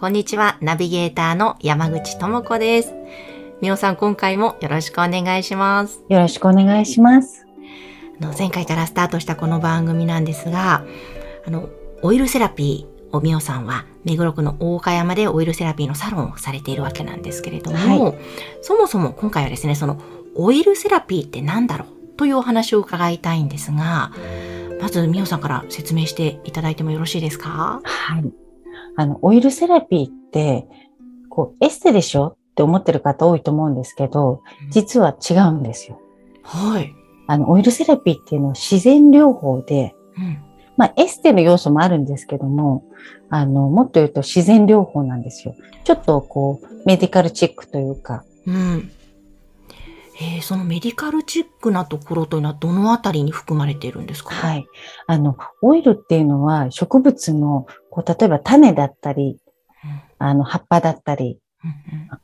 こんにちは、ナビゲーターの山口智子です。みおさん、今回もよろしくお願いします。よろしくお願いしますあの前回からスタートしたこの番組なんですが、あの、オイルセラピーをみおさんは、目黒区の大岡山でオイルセラピーのサロンをされているわけなんですけれども、はそもそも今回はですね、その、オイルセラピーって何だろうというお話を伺いたいんですが、まずみおさんから説明していただいてもよろしいですか？はい。あの、オイルセラピーって、こう、エステでしょって思ってる方多いと思うんですけど、実は違うんですよ。はい。あの、オイルセラピーっていうのは自然療法で、うん。まあ、エステの要素もあるんですけども、あの、もっと言うと自然療法なんですよ。ちょっとこう、メディカルチックというか、うん。えーそのメディカルチックなところというのはどのあたりに含まれているんですか？はい。あの、オイルっていうのは植物の、こう、例えば種だったり、あの、葉っぱだったり、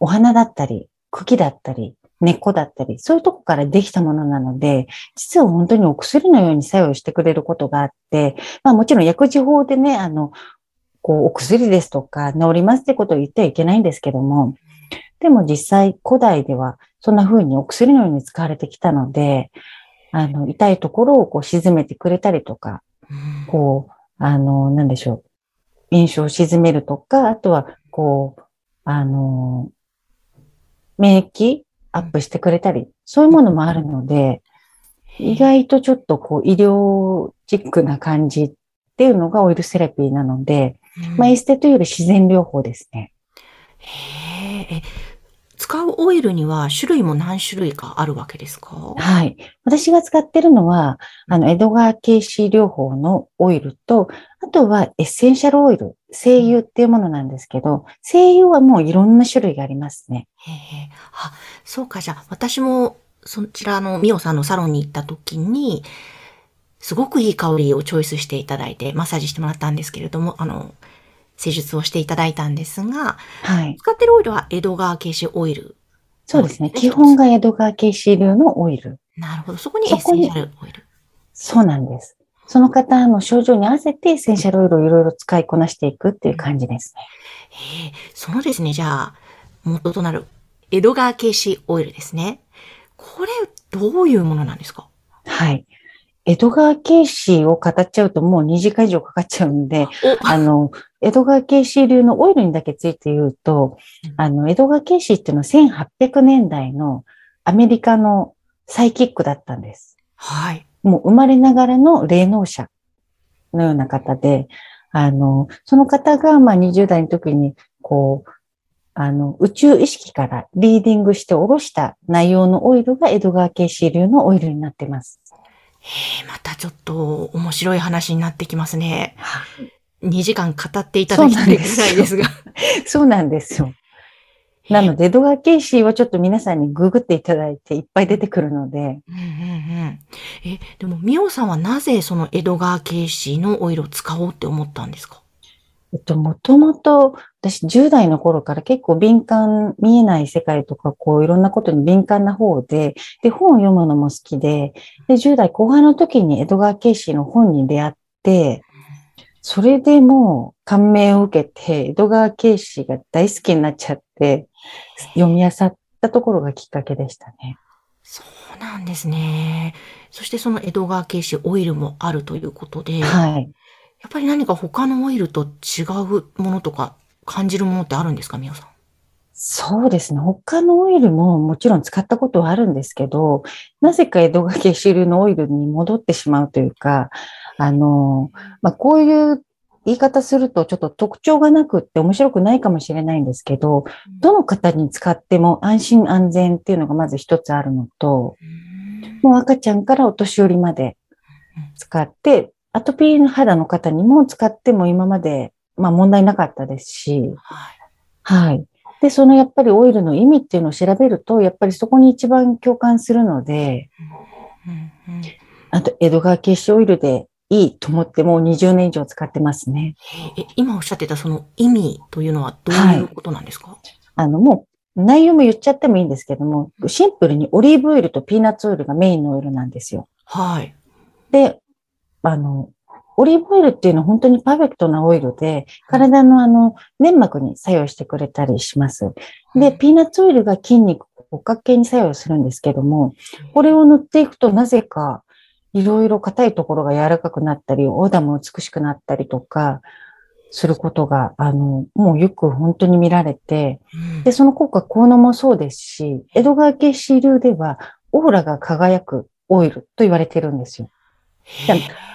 お花だったり、茎だったり、根っこだったり、そういうとこからできたものなので、実は本当にお薬のように作用してくれることがあって、まあもちろん薬事法でね、あの、こう、お薬ですとか治りますってことを言ってはいけないんですけども、でも実際古代ではそんな風にお薬のように使われてきたので、あの、痛いところをこう沈めてくれたりとか、うんこう、あの、なんでしょう。炎症を鎮めるとか、あとは、こう、あの、免疫アップしてくれたり、そういうものもあるので、意外とちょっとこう、医療チックな感じっていうのがオイルセラピーなので、まあ、エステというより自然療法ですね。へーえ使うオイルには種類も何種類かあるわけですか？はい。私が使ってるのは、あの、江戸川慶子療法のオイルと、あとはエッセンシャルオイル、精油っていうものなんですけど、精油はもういろんな種類がありますね。へえ。あ、そうか、じゃあ、私も、そちらのミオさんのサロンに行った時に、すごくいい香りをチョイスしていただいて、マッサージしてもらったんですけれども、あの、施術をしていただいたんですが、はい。使ってるオイルは江戸川慶子オイル。そうですね。基本が江戸川慶子流のオイル。なるほど。そこにエッセンシャルオイル。そうなんです。その方の症状に合わせてエッセンシャルオイルをいろいろ使いこなしていくっていう感じですね。へえ、そのですね、じゃあ、元となる江戸川慶子オイルですね。これ、どういうものなんですか？はい。江戸川慶子を語っちゃうともう2時間以上かかっちゃうんで、お、あの、江戸川慶子流のオイルにだけついて言うと、あの、江戸川慶子っていうのは1800年代のアメリカのサイキックだったんです。はい。もう生まれながらの霊能者のような方で、あの、その方が、まあ、20代の時に、こう、あの、宇宙意識からリーディングして下ろした内容のオイルが江戸川慶子流のオイルになってます。へえ、またちょっと面白い話になってきますね。2時間語っていただきたいぐらいですが。そうなんですよ。なので、江戸川慶子はちょっと皆さんにググっていただいていっぱい出てくるので、うんうんうん。え、でも、みおさんはなぜその江戸川慶子のオイルを使おうって思ったんですか？えっと、もともと、私10代の頃から結構敏感、見えない世界とか、こういろんなことに敏感な方で、で、本を読むのも好きで、で、10代後半の時に江戸川慶子の本に出会って、それでもう感銘を受けて、江戸川慶子が大好きになっちゃって、読み漁ったところがきっかけでしたね。そうなんですね。そしてその江戸川慶子オイルもあるということで、やはい。っぱり何か他のオイルと違うものとか感じるものってあるんですか、みおさん？そうですね。他のオイルももちろん使ったことはあるんですけど、なぜか江戸川慶子流のオイルに戻ってしまうというか、あの、まあ、こういう言い方するとちょっと特徴がなくって面白くないかもしれないんですけど、どの方に使っても安心安全っていうのがまず一つあるのと、もう赤ちゃんからお年寄りまで使って、アトピーの肌の方にも使っても今まで、まあ問題なかったですし、はい。はい。で、そのやっぱりオイルの意味っていうのを調べると、やっぱりそこに一番共感するので、うんうんあと、江戸川消しオイルでいいと思ってもう20年以上使ってますね。え今おっしゃってたその意味というのはどういうことなんですか、あの、もう内容も言っちゃってもいいんですけども、シンプルにオリーブオイルとピーナッツオイルがメインのオイルなんですよ。はい。で、あの、オリーブオイルっていうのは本当にパーフェクトなオイルで、体のあの、粘膜に作用してくれたりします。で、ピーナッツオイルが筋肉、骨格系に作用するんですけども、これを塗っていくとなぜか、いろいろ硬いところが柔らかくなったり、お肌も美しくなったりとか、することが、あの、もうよく本当に見られて、うんで、その効果、効能もそうですし、江戸川家支流では、オーラが輝くオイルと言われてるんですよ。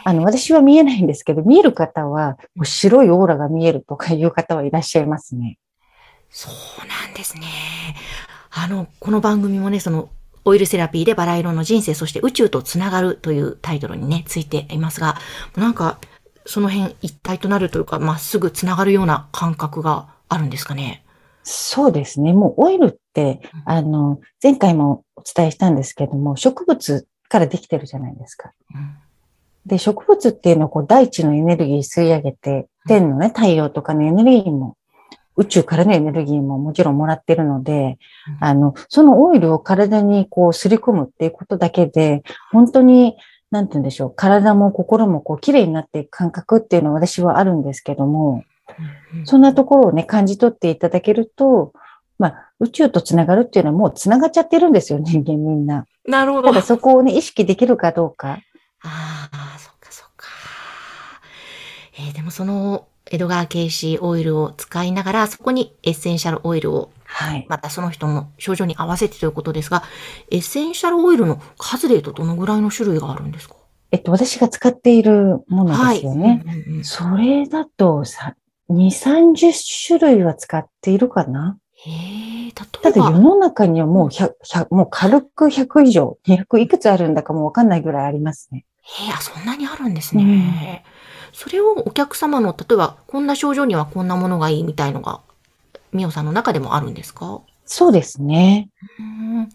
あの、私は見えないんですけど、見える方は、白いオーラが見えるとかいう方はいらっしゃいますね。そうなんですね。あの、この番組もね、その、オイルセラピーでバラ色の人生、そして宇宙とつながるというタイトルにね、ついていますが、なんか、その辺一体となるというか、まっすぐつながるような感覚があるんですかね？そうですね。もうオイルって、あの、前回もお伝えしたんですけども、植物からできてるじゃないですか。うんで、植物っていうのはこう大地のエネルギー吸い上げて、天のね、太陽とかのエネルギーも、宇宙からのエネルギーももちろんもらってるので、うんあの、そのオイルを体にこう擦り込むっていうことだけで、本当に、なんて言うんでしょう、体も心もこう綺麗になっていく感覚っていうのは私はあるんですけども、うんそんなところをね、感じ取っていただけると、まあ、宇宙とつながるっていうのはもうつながっちゃってるんですよ、人間みんな。なるほど。ただそこをね、意識できるかどうか。ああ、そっかそっか。えーでもその、江戸川慶視オイルを使いながら、そこにエッセンシャルオイルを、はい。またその人の症状に合わせてということですが、エッセンシャルオイルの数で言うとどのぐらいの種類があるんですか？えっと、私が使っているものですよね。はい。うんうんうんそれだとさ、2、30種類は使っているかなへえ、た例えば、だ世の中にはもう100、100もう軽く100以上、200いくつあるんだかもわかんないぐらいありますね。へえ、あ、そんなにあるんですね。それをお客様の、例えば、こんな症状にはこんなものがいいみたいのが、みおさんの中でもあるんですか？そうですね。うん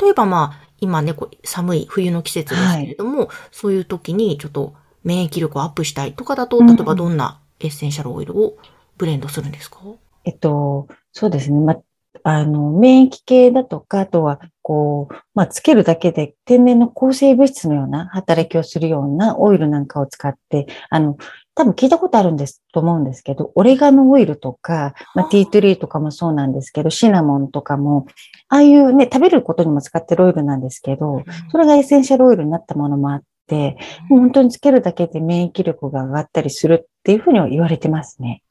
例えばまあ、今ね、こう寒い冬の季節ですけれども、そういう時にちょっと免疫力をアップしたいとかだと、うん例えばどんなエッセンシャルオイルをブレンドするんですか？えっと、そうですね。ま、あの、免疫系だとか、あとは、こう、まあ、つけるだけで天然の抗生物質のような働きをするようなオイルなんかを使って、あの、多分聞いたことあるんですと思うんですけど、オレガノオイルとか、まあ、ティートリーとかもそうなんですけど、シナモンとかも、ああいうね、食べることにも使ってるオイルなんですけど、それがエッセンシャルオイルになったものもあって、もう本当につけるだけで免疫力が上がったりするっていうふうには言われてますね。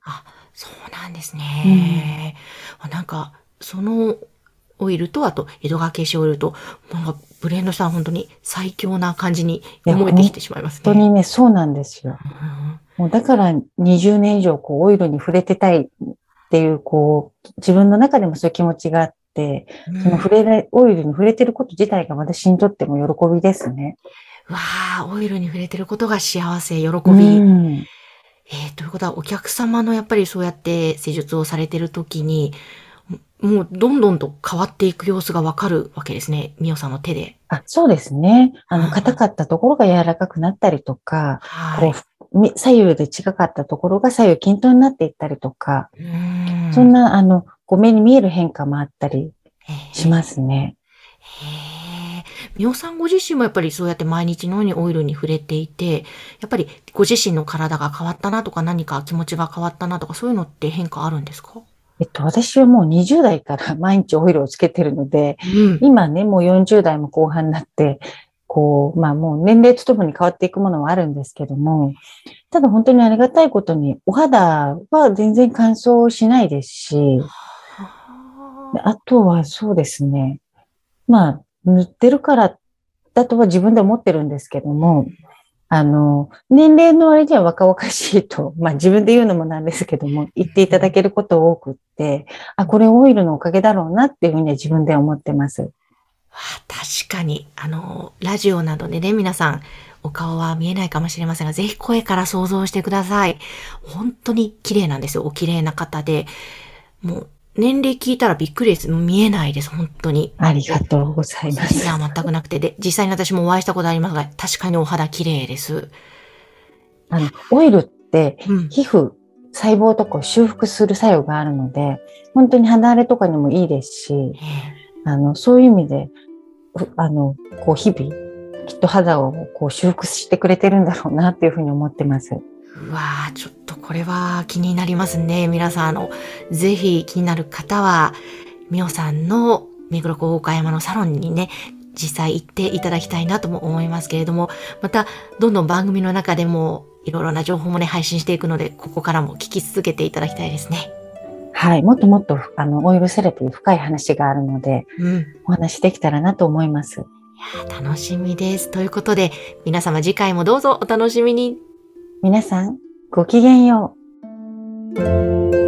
そうなんですね。あなんか、そのオイルと、あと、江戸川慶視オイルと、なんか、ブレンドしたら本当に最強な感じに思えてきてしまいますね。本当にね、そうなんですよ。うんもうだから20年以上こうオイルに触れてたいっていう、こう、自分の中でもそういう気持ちがあって、その触れない、オイルに触れてること自体が私にとっても喜びですね。わあ、オイルに触れてることが幸せ、喜び。うん。えー、ということは、お客様のやっぱりそうやって施術をされてるときに、もうどんどんと変わっていく様子がわかるわけですね。みおさんの手で。あ、そうですね。あの、うん硬かったところが柔らかくなったりとか、はい。こう、み左右で近かったところが左右均等になっていったりとか、んそんな、あの、こう目に見える変化もあったりえーしますね。へえ。みおさんご自身もやっぱりそうやって毎日のようにオイルに触れていて、やっぱりご自身の体が変わったなとか何か気持ちが変わったなとかそういうのって変化あるんですか？えっと、私はもう20代から毎日オイルをつけてるので、うん。今ね、もう40代も後半になって、こう、まあもう年齢とともに変わっていくものはあるんですけども、ただ本当にありがたいことに、お肌は全然乾燥しないですし、であとはそうですね、まあ、塗ってるからだとは自分で思ってるんですけども、あの、年齢の割には若々しいと、まあ自分で言うのもなんですけども、言っていただけること多くって、あ、これオイルのおかげだろうなっていうふうには自分で思ってます。確かに、あの、ラジオなどでね、皆さん、お顔は見えないかもしれませんが、ぜひ声から想像してください。本当に綺麗なんですよ。お綺麗な方で。もう、年齢聞いたらびっくりです。見えないです、本当に。ありがとうございます。いや、全くなくて。で、実際に私もお会いしたことありますが、確かにお肌綺麗です。あの、オイルってうん。皮膚、細胞とかを修復する作用があるので、本当に肌荒れとかにもいいですし、えあの、そういう意味で、うあの、こう日々、きっと肌をこう修復してくれてるんだろうなっていうふうに思ってます。えうわーちょっとこれは気になりますね。皆さん、あの、ぜひ気になる方は、みおさんの目黒区大岡山のサロンにね、実際行っていただきたいなとも思いますけれども、また、どんどん番組の中でも、いろいろな情報もね、配信していくので、ここからも聞き続けていただきたいですね。はい。もっともっと、あの、オイルセラピー深い話があるので、うん。お話できたらなと思います。いやー楽しみです。ということで、皆様次回もどうぞお楽しみに。皆さん、ごきげんよう。